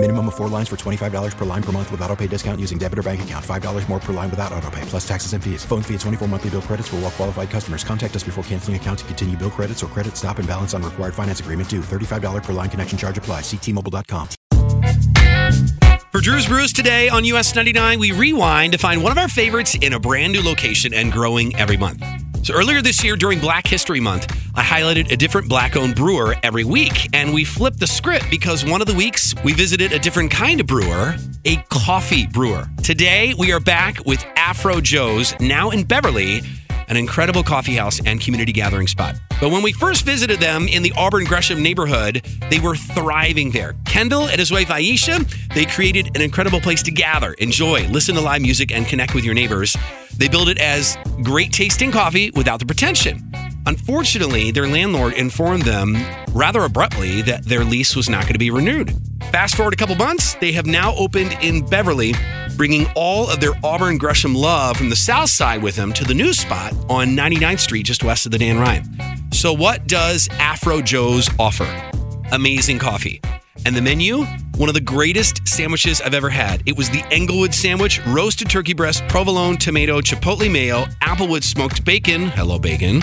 Minimum of four lines for $25 per line per month with auto pay discount using debit or bank account. $5 more per line without auto pay, plus taxes and fees. Phone fee at 24 monthly bill credits for all well qualified customers. Contact us before canceling account to continue bill credits or credit stop and balance on required finance agreement due. $35 per line connection charge apply. Ctmobile.com. For Drew's Brews today on US 99, we rewind to find one of our favorites in a brand new location and growing every month. So earlier this year during Black History Month, I highlighted a different black owned brewer every week, and we flipped the script because one of the weeks we visited a different kind of brewer, a coffee brewer. Today we are back with Afro Joe's, now in Beverly, an incredible coffee house and community gathering spot. But when we first visited them in the Auburn Gresham neighborhood, they were thriving there. Kendall and his wife Aisha, they created an incredible place to gather, enjoy, listen to live music, and connect with your neighbors. They build it as great tasting coffee without the pretension. Unfortunately, their landlord informed them rather abruptly that their lease was not going to be renewed. Fast forward a couple months, they have now opened in Beverly, bringing all of their Auburn Gresham love from the south side with them to the new spot on 99th Street, just west of the Dan Ryan. So, what does Afro Joe's offer? Amazing coffee. And the menu, one of the greatest sandwiches I've ever had. It was the Englewood sandwich, roasted turkey breast, provolone, tomato, chipotle mayo, applewood smoked bacon, hello bacon,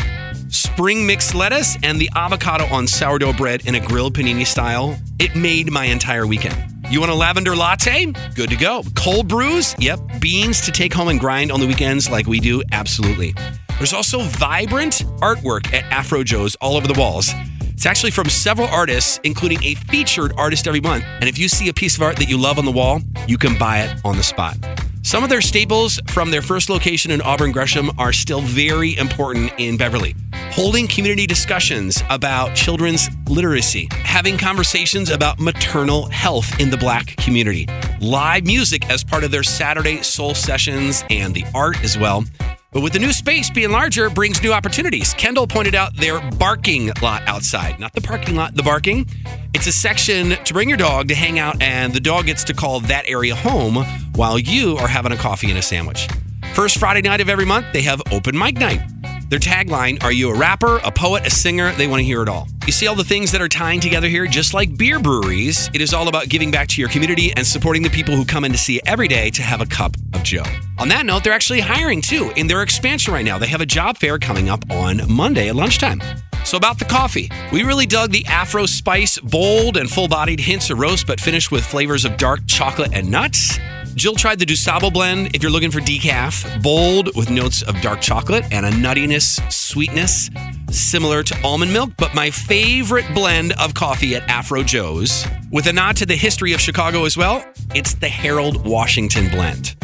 spring mixed lettuce, and the avocado on sourdough bread in a grilled panini style. It made my entire weekend. You want a lavender latte? Good to go. Cold brews? Yep. Beans to take home and grind on the weekends like we do? Absolutely. There's also vibrant artwork at Afro Joe's all over the walls. It's actually from several artists, including a featured artist every month. And if you see a piece of art that you love on the wall, you can buy it on the spot. Some of their staples from their first location in Auburn Gresham are still very important in Beverly. Holding community discussions about children's literacy, having conversations about maternal health in the black community, live music as part of their Saturday soul sessions, and the art as well. But with the new space being larger brings new opportunities. Kendall pointed out their barking lot outside, not the parking lot, the barking. It's a section to bring your dog to hang out, and the dog gets to call that area home while you are having a coffee and a sandwich. First Friday night of every month, they have open mic night. Their tagline Are you a rapper, a poet, a singer? They want to hear it all. You see all the things that are tying together here, just like beer breweries. It is all about giving back to your community and supporting the people who come in to see every day to have a cup of Joe. On that note, they're actually hiring too in their expansion right now. They have a job fair coming up on Monday at lunchtime. So, about the coffee, we really dug the Afro Spice, bold and full bodied hints of roast, but finished with flavors of dark chocolate and nuts. Jill tried the Dusabo blend if you're looking for decaf, bold with notes of dark chocolate and a nuttiness, sweetness similar to almond milk. But my favorite blend of coffee at Afro Joe's, with a nod to the history of Chicago as well, it's the Harold Washington blend.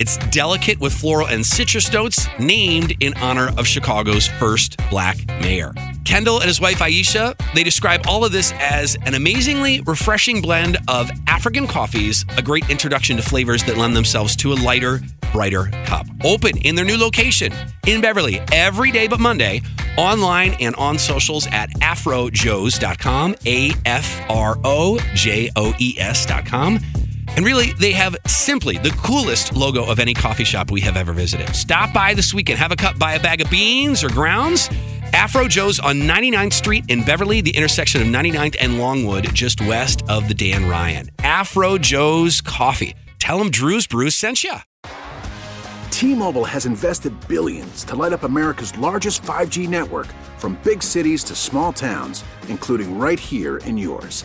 It's delicate with floral and citrus notes, named in honor of Chicago's first black mayor. Kendall and his wife Aisha, they describe all of this as an amazingly refreshing blend of African coffees, a great introduction to flavors that lend themselves to a lighter, brighter cup. Open in their new location in Beverly every day but Monday, online and on socials at afrojoes.com, A F R O J O E S.com. And really, they have simply the coolest logo of any coffee shop we have ever visited. Stop by this weekend, have a cup, buy a bag of beans or grounds. Afro Joe's on 99th Street in Beverly, the intersection of 99th and Longwood, just west of the Dan Ryan. Afro Joe's Coffee. Tell them Drew's Brews sent you. T-Mobile has invested billions to light up America's largest 5G network from big cities to small towns, including right here in yours.